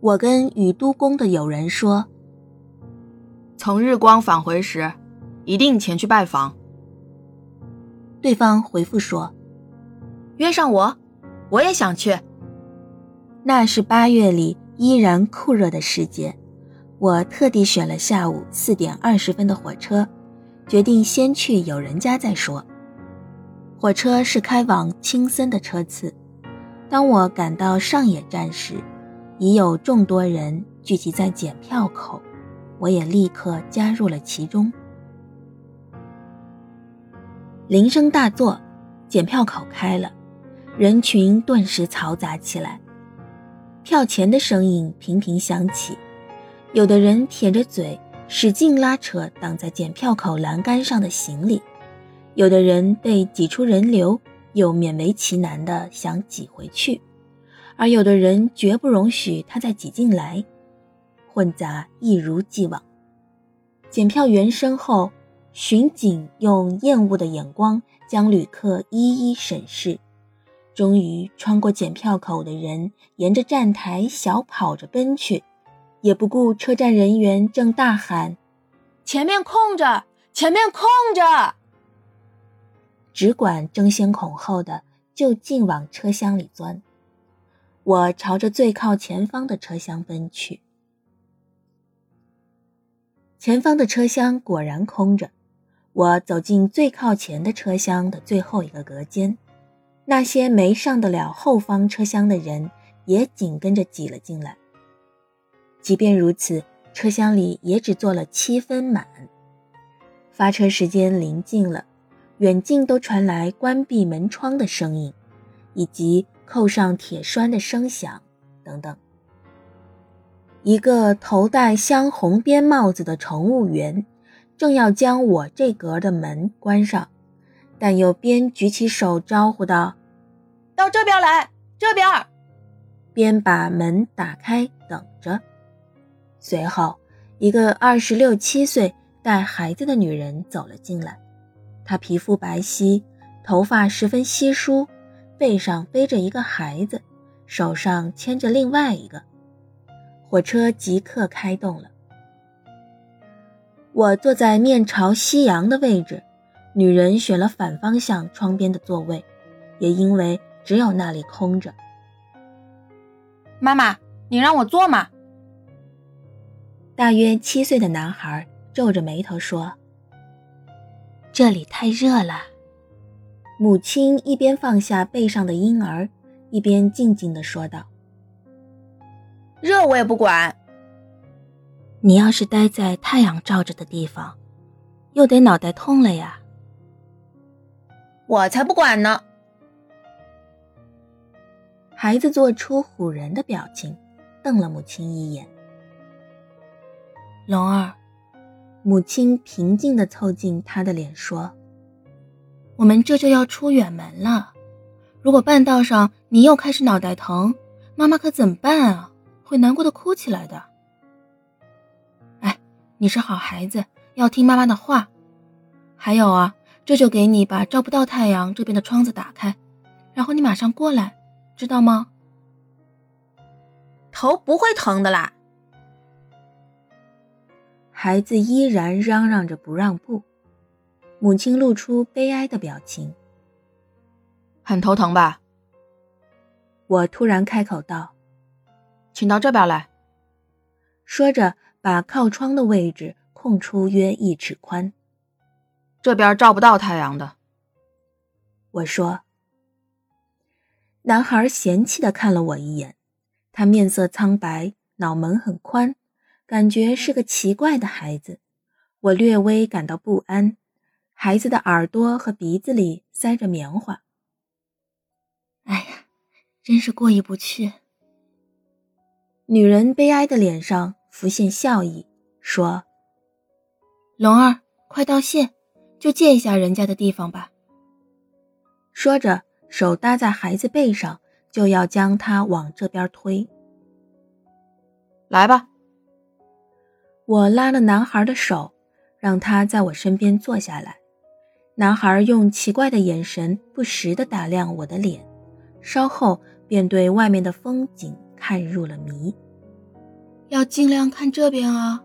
我跟宇都宫的友人说：“从日光返回时，一定前去拜访。”对方回复说：“约上我，我也想去。”那是八月里依然酷热的时节，我特地选了下午四点二十分的火车，决定先去友人家再说。火车是开往青森的车次。当我赶到上野站时，已有众多人聚集在检票口，我也立刻加入了其中。铃声大作，检票口开了，人群顿时嘈杂起来，票钱的声音频频响起，有的人舔着嘴使劲拉扯挡在检票口栏杆上的行李，有的人被挤出人流。又勉为其难地想挤回去，而有的人绝不容许他再挤进来，混杂一如既往。检票员身后，巡警用厌恶的眼光将旅客一一审视。终于，穿过检票口的人沿着站台小跑着奔去，也不顾车站人员正大喊：“前面空着，前面空着。”只管争先恐后的就近往车厢里钻。我朝着最靠前方的车厢奔去。前方的车厢果然空着。我走进最靠前的车厢的最后一个隔间，那些没上得了后方车厢的人也紧跟着挤了进来。即便如此，车厢里也只坐了七分满。发车时间临近了。远近都传来关闭门窗的声音，以及扣上铁栓的声响等等。一个头戴镶红边帽子的乘务员正要将我这格的门关上，但又边举起手招呼道：“到这边来，这边。”边把门打开等着。随后，一个二十六七岁带孩子的女人走了进来。她皮肤白皙，头发十分稀疏，背上背着一个孩子，手上牵着另外一个。火车即刻开动了。我坐在面朝夕阳的位置，女人选了反方向窗边的座位，也因为只有那里空着。妈妈，你让我坐嘛？大约七岁的男孩皱着眉头说。这里太热了，母亲一边放下背上的婴儿，一边静静的说道：“热我也不管。你要是待在太阳照着的地方，又得脑袋痛了呀。”我才不管呢！孩子做出唬人的表情，瞪了母亲一眼。龙儿。母亲平静的凑近他的脸说：“我们这就要出远门了，如果半道上你又开始脑袋疼，妈妈可怎么办啊？会难过的哭起来的。哎，你是好孩子，要听妈妈的话。还有啊，这就给你把照不到太阳这边的窗子打开，然后你马上过来，知道吗？头不会疼的啦。”孩子依然嚷嚷着不让步，母亲露出悲哀的表情。很头疼吧？我突然开口道：“请到这边来。”说着，把靠窗的位置空出约一尺宽。这边照不到太阳的。我说。男孩嫌弃的看了我一眼，他面色苍白，脑门很宽。感觉是个奇怪的孩子，我略微感到不安。孩子的耳朵和鼻子里塞着棉花。哎呀，真是过意不去。女人悲哀的脸上浮现笑意，说：“龙儿，快道谢，就借一下人家的地方吧。”说着，手搭在孩子背上，就要将他往这边推。来吧。我拉了男孩的手，让他在我身边坐下来。男孩用奇怪的眼神不时地打量我的脸，稍后便对外面的风景看入了迷。要尽量看这边啊，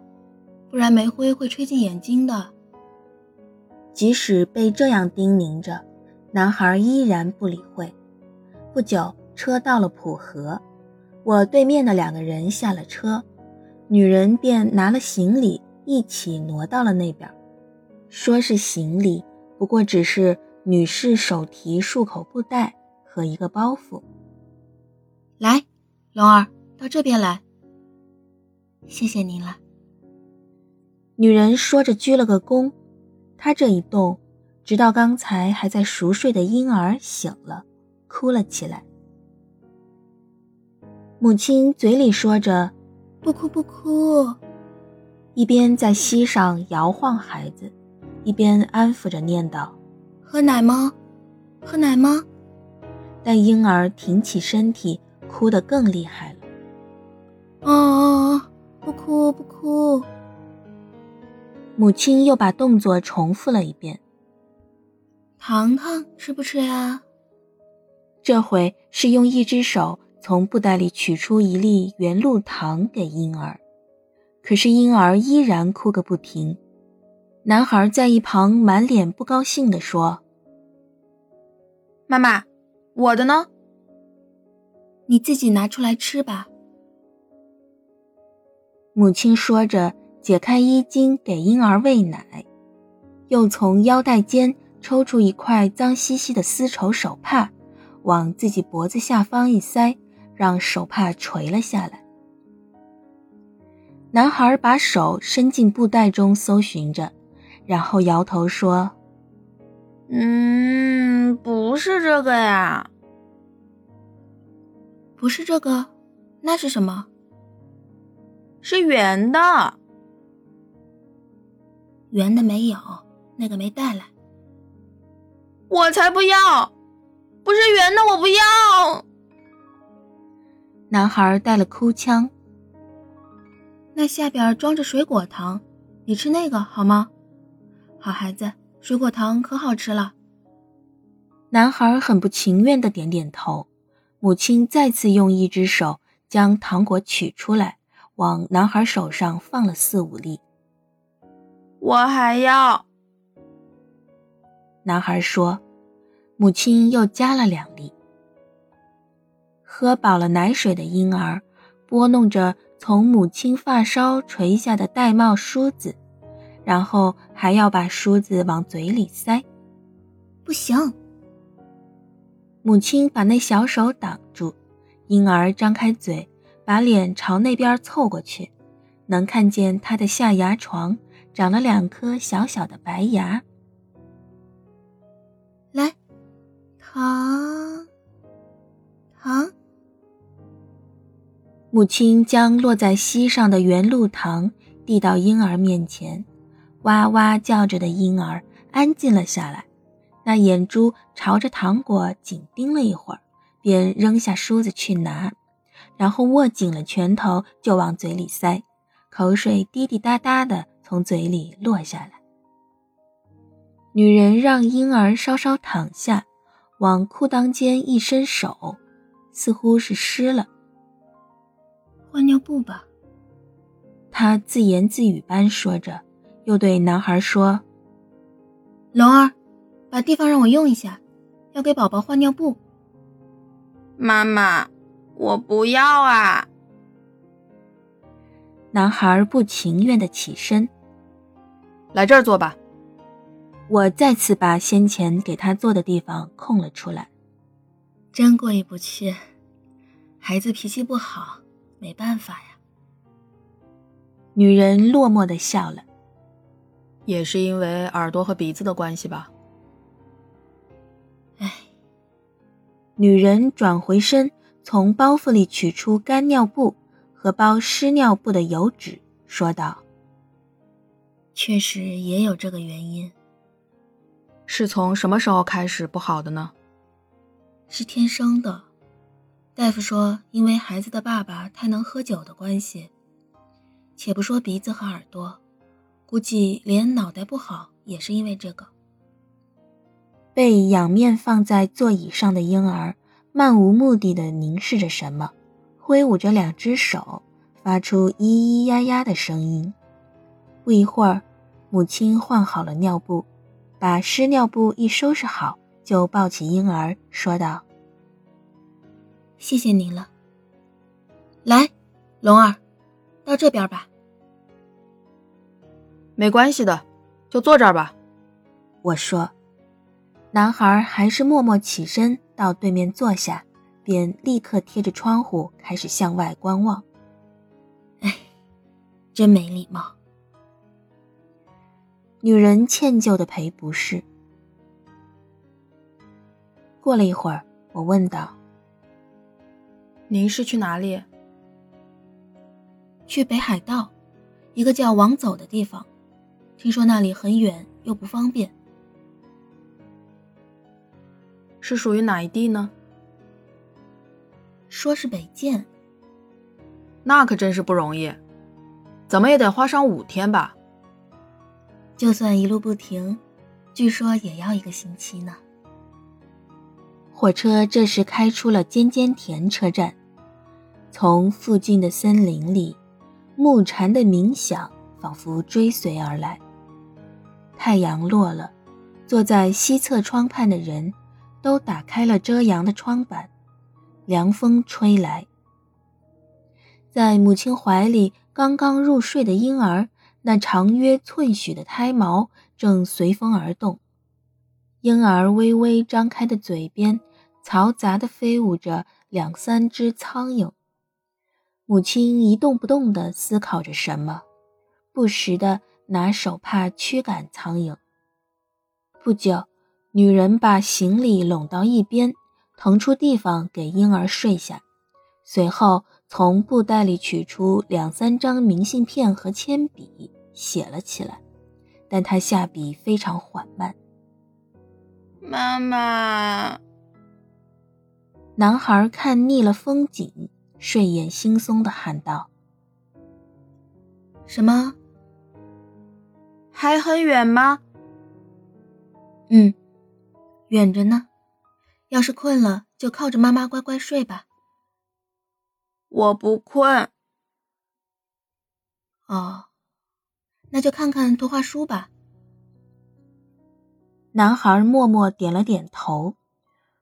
不然煤灰会吹进眼睛的。即使被这样叮咛着，男孩依然不理会。不久，车到了浦河，我对面的两个人下了车，女人便拿了行李一起挪到了那边。说是行李，不过只是女士手提束口布袋和一个包袱。来，龙儿，到这边来。谢谢您了。女人说着鞠了个躬，她这一动，直到刚才还在熟睡的婴儿醒了，哭了起来。母亲嘴里说着“不哭不哭”，一边在膝上摇晃孩子。一边安抚着念叨：“喝奶吗？喝奶吗？”但婴儿挺起身体，哭得更厉害了。“哦，不哭不哭。”母亲又把动作重复了一遍。“糖糖吃不吃呀？”这回是用一只手从布袋里取出一粒原露糖给婴儿，可是婴儿依然哭个不停。男孩在一旁满脸不高兴地说：“妈妈，我的呢？你自己拿出来吃吧。”母亲说着，解开衣襟给婴儿喂奶，又从腰带间抽出一块脏兮兮的丝绸手帕，往自己脖子下方一塞，让手帕垂了下来。男孩把手伸进布袋中搜寻着。然后摇头说：“嗯，不是这个呀，不是这个，那是什么？是圆的，圆的没有，那个没带来。我才不要，不是圆的，我不要。”男孩带了哭腔：“那下边装着水果糖，你吃那个好吗？”好孩子，水果糖可好吃了。男孩很不情愿的点点头。母亲再次用一只手将糖果取出来，往男孩手上放了四五粒。我还要。男孩说。母亲又加了两粒。喝饱了奶水的婴儿拨弄着从母亲发梢垂下的玳瑁梳子。然后还要把梳子往嘴里塞，不行。母亲把那小手挡住，婴儿张开嘴，把脸朝那边凑过去，能看见他的下牙床长了两颗小小的白牙。来，糖，糖。母亲将落在膝上的圆露糖递到婴儿面前。哇哇叫着的婴儿安静了下来，那眼珠朝着糖果紧盯了一会儿，便扔下梳子去拿，然后握紧了拳头就往嘴里塞，口水滴滴答答的从嘴里落下来。女人让婴儿稍稍躺下，往裤裆间一伸手，似乎是湿了。换尿布吧，她自言自语般说着。又对男孩说：“龙儿，把地方让我用一下，要给宝宝换尿布。”妈妈，我不要啊！男孩不情愿的起身，来这儿坐吧。我再次把先前给他坐的地方空了出来。真过意不去，孩子脾气不好，没办法呀。女人落寞的笑了。也是因为耳朵和鼻子的关系吧。唉，女人转回身，从包袱里取出干尿布和包湿尿布的油纸，说道：“确实也有这个原因。是从什么时候开始不好的呢？是天生的。大夫说，因为孩子的爸爸太能喝酒的关系。且不说鼻子和耳朵。”估计连脑袋不好也是因为这个。被仰面放在座椅上的婴儿漫无目的的凝视着什么，挥舞着两只手，发出咿咿呀呀的声音。不一会儿，母亲换好了尿布，把湿尿布一收拾好，就抱起婴儿，说道：“谢谢您了。来，龙儿，到这边吧。没关系的，就坐这儿吧。”我说。男孩还是默默起身到对面坐下，便立刻贴着窗户开始向外观望。哎，真没礼貌。女人歉疚的赔不是。过了一会儿，我问道：“您是去哪里？”“去北海道，一个叫王走的地方。听说那里很远又不方便。”“是属于哪一地呢？”“说是北见。”“那可真是不容易，怎么也得花上五天吧。”就算一路不停，据说也要一个星期呢。火车这时开出了尖尖田车站，从附近的森林里，木蝉的鸣响仿佛追随而来。太阳落了，坐在西侧窗畔的人都打开了遮阳的窗板，凉风吹来。在母亲怀里刚刚入睡的婴儿。那长约寸许的胎毛正随风而动，婴儿微微张开的嘴边，嘈杂地飞舞着两三只苍蝇。母亲一动不动地思考着什么，不时地拿手帕驱赶苍蝇。不久，女人把行李拢到一边，腾出地方给婴儿睡下，随后。从布袋里取出两三张明信片和铅笔，写了起来，但她下笔非常缓慢。妈妈，男孩看腻了风景，睡眼惺忪的喊道：“什么？还很远吗？”“嗯，远着呢。要是困了，就靠着妈妈乖乖睡吧。”我不困。哦，那就看看图画书吧。男孩默默点了点头。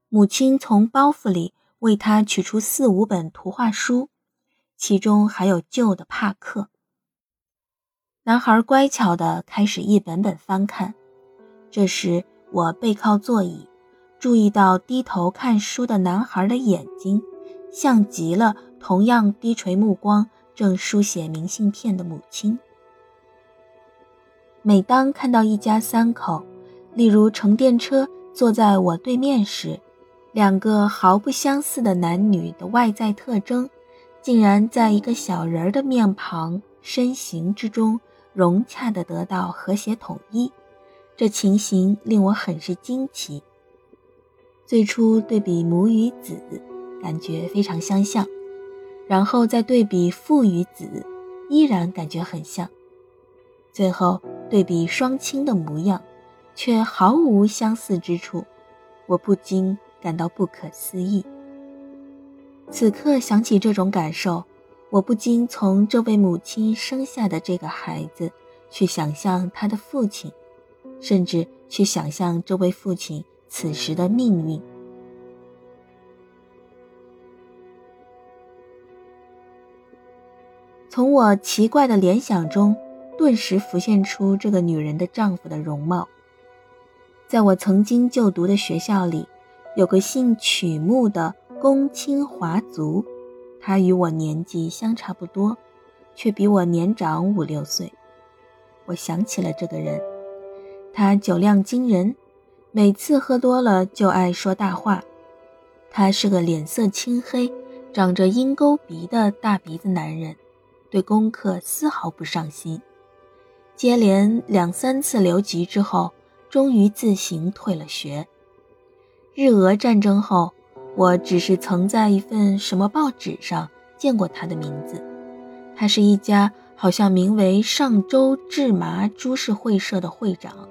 母亲从包袱里为他取出四五本图画书，其中还有旧的帕克。男孩乖巧的开始一本本翻看。这时，我背靠座椅，注意到低头看书的男孩的眼睛，像极了。同样低垂目光，正书写明信片的母亲。每当看到一家三口，例如乘电车坐在我对面时，两个毫不相似的男女的外在特征，竟然在一个小人的面庞、身形之中融洽地得到和谐统一，这情形令我很是惊奇。最初对比母与子，感觉非常相像。然后再对比父与子，依然感觉很像。最后对比双亲的模样，却毫无相似之处，我不禁感到不可思议。此刻想起这种感受，我不禁从这位母亲生下的这个孩子，去想象他的父亲，甚至去想象这位父亲此时的命运。从我奇怪的联想中，顿时浮现出这个女人的丈夫的容貌。在我曾经就读的学校里，有个姓曲木的公卿华族，他与我年纪相差不多，却比我年长五六岁。我想起了这个人，他酒量惊人，每次喝多了就爱说大话。他是个脸色青黑、长着鹰钩鼻的大鼻子男人。对功课丝毫不上心，接连两三次留级之后，终于自行退了学。日俄战争后，我只是曾在一份什么报纸上见过他的名字。他是一家好像名为上周制麻株式会社的会长。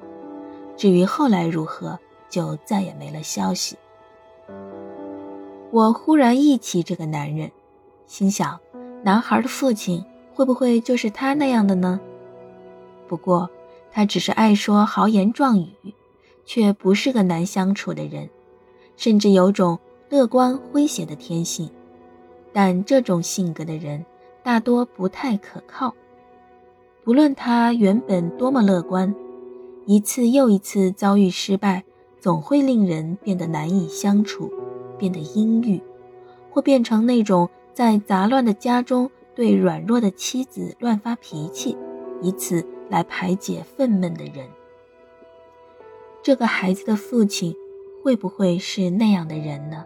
至于后来如何，就再也没了消息。我忽然忆起这个男人，心想。男孩的父亲会不会就是他那样的呢？不过，他只是爱说豪言壮语，却不是个难相处的人，甚至有种乐观诙谐的天性。但这种性格的人大多不太可靠。不论他原本多么乐观，一次又一次遭遇失败，总会令人变得难以相处，变得阴郁，或变成那种在杂乱的家中对软弱的妻子乱发脾气，以此来排解愤懑的人。这个孩子的父亲会不会是那样的人呢？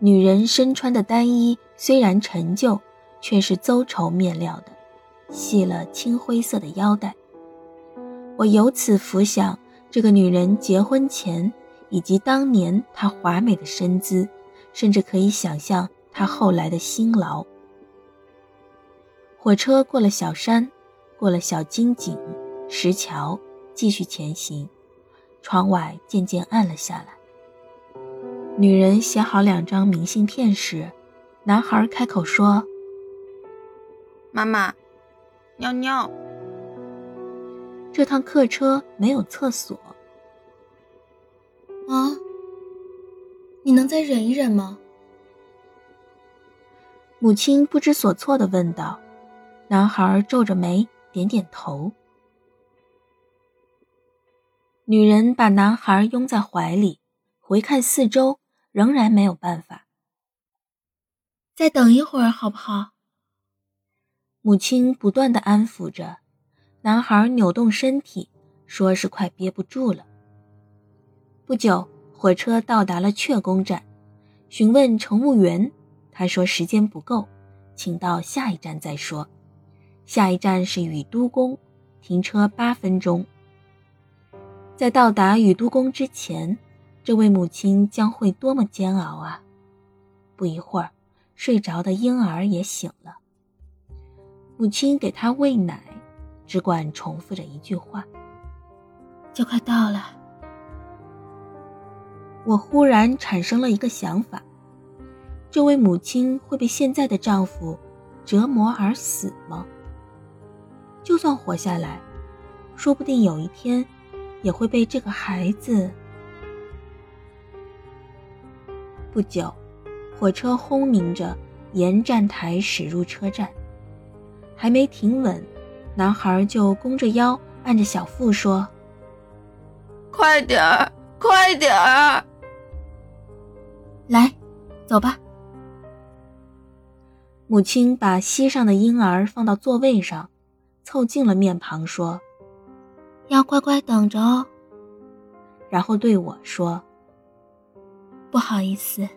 女人身穿的单衣虽然陈旧，却是邹绸面料的。系了青灰色的腰带，我由此浮想这个女人结婚前以及当年她华美的身姿，甚至可以想象她后来的辛劳。火车过了小山，过了小金井、石桥，继续前行。窗外渐渐暗了下来。女人写好两张明信片时，男孩开口说：“妈妈。”尿尿。这趟客车没有厕所。啊，你能再忍一忍吗？母亲不知所措的问道。男孩皱着眉，点点头。女人把男孩拥在怀里，回看四周，仍然没有办法。再等一会儿，好不好？母亲不断的安抚着，男孩扭动身体，说是快憋不住了。不久，火车到达了雀宫站，询问乘务员，他说时间不够，请到下一站再说。下一站是雨都宫，停车八分钟。在到达雨都宫之前，这位母亲将会多么煎熬啊！不一会儿，睡着的婴儿也醒了。母亲给他喂奶，只管重复着一句话：“就快到了。”我忽然产生了一个想法：这位母亲会被现在的丈夫折磨而死吗？就算活下来，说不定有一天也会被这个孩子……不久，火车轰鸣着沿站台驶入车站。还没停稳，男孩就弓着腰，按着小腹说：“快点儿，快点儿！来，走吧。”母亲把膝上的婴儿放到座位上，凑近了面庞说：“要乖乖等着哦。”然后对我说：“不好意思，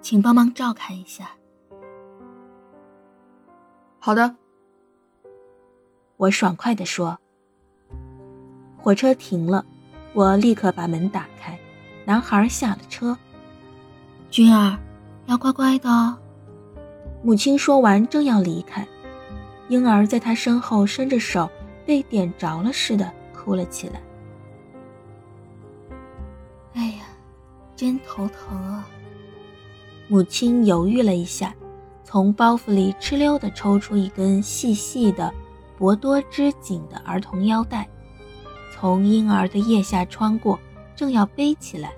请帮忙照看一下。”好的。我爽快地说：“火车停了，我立刻把门打开，男孩下了车。君儿，要乖乖的哦。”母亲说完，正要离开，婴儿在他身后伸着手，被点着了似的哭了起来。真头疼啊！母亲犹豫了一下，从包袱里哧溜地抽出一根细细的。薄多织锦的儿童腰带，从婴儿的腋下穿过，正要背起来，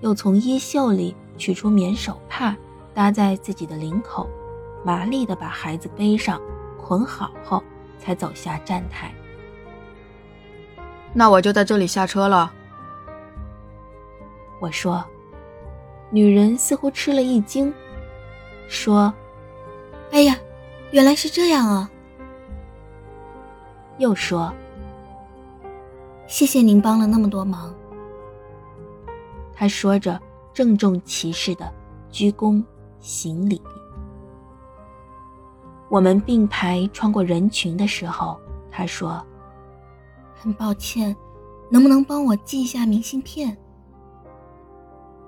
又从衣袖里取出棉手帕，搭在自己的领口，麻利地把孩子背上，捆好后，才走下站台。那我就在这里下车了。我说，女人似乎吃了一惊，说：“哎呀，原来是这样啊。”又说：“谢谢您帮了那么多忙。”他说着，郑重其事的鞠躬行礼。我们并排穿过人群的时候，他说：“很抱歉，能不能帮我寄一下明信片？”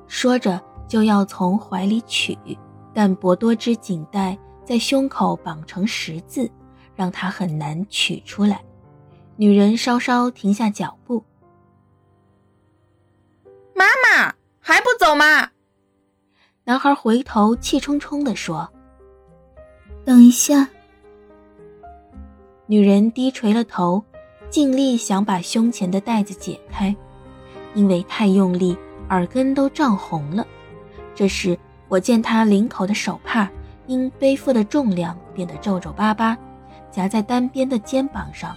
说着就要从怀里取，但博多织锦带在胸口绑成十字。让他很难取出来。女人稍稍停下脚步。妈妈还不走吗？男孩回头气冲冲地说：“等一下。女人低垂了头，尽力想把胸前的带子解开，因为太用力，耳根都涨红了。这时，我见她领口的手帕因背负的重量变得皱皱巴巴，夹在单边的肩膀上，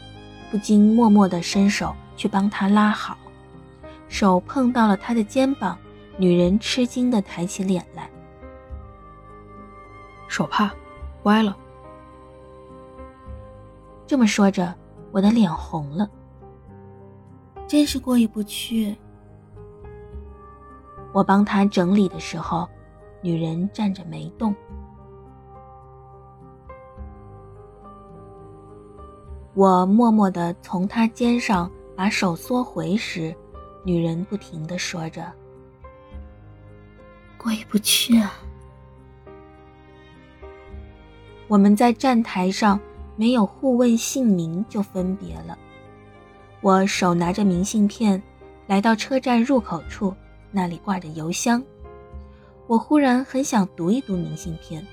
不禁默默地伸手去帮她拉好。手碰到了她的肩膀，女人吃惊地抬起脸来。手帕歪了。这么说着，我的脸红了。真是过意不去。我帮他整理的时候，女人站着没动。我默默地从他肩上把手缩回时，女人不停地说着：“过意不去啊。”我们在站台上。没有互问姓名就分别了。我手拿着明信片，来到车站入口处，那里挂着邮箱。我忽然很想读一读明信片，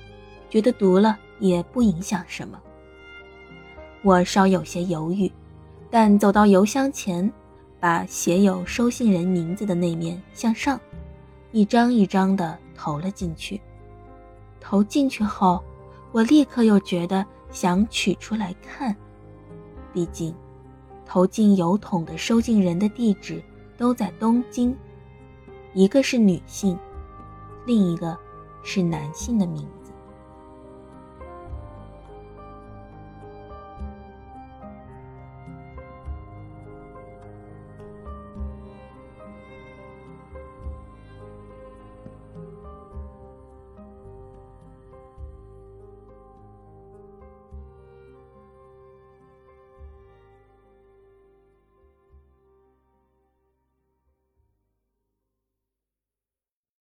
觉得读了也不影响什么。我稍有些犹豫，但走到邮箱前，把写有收信人名字的那面向上，一张一张的投了进去。投进去后，我立刻又觉得。想取出来看，毕竟投进邮筒的收信人的地址都在东京，一个是女性，另一个是男性的名字。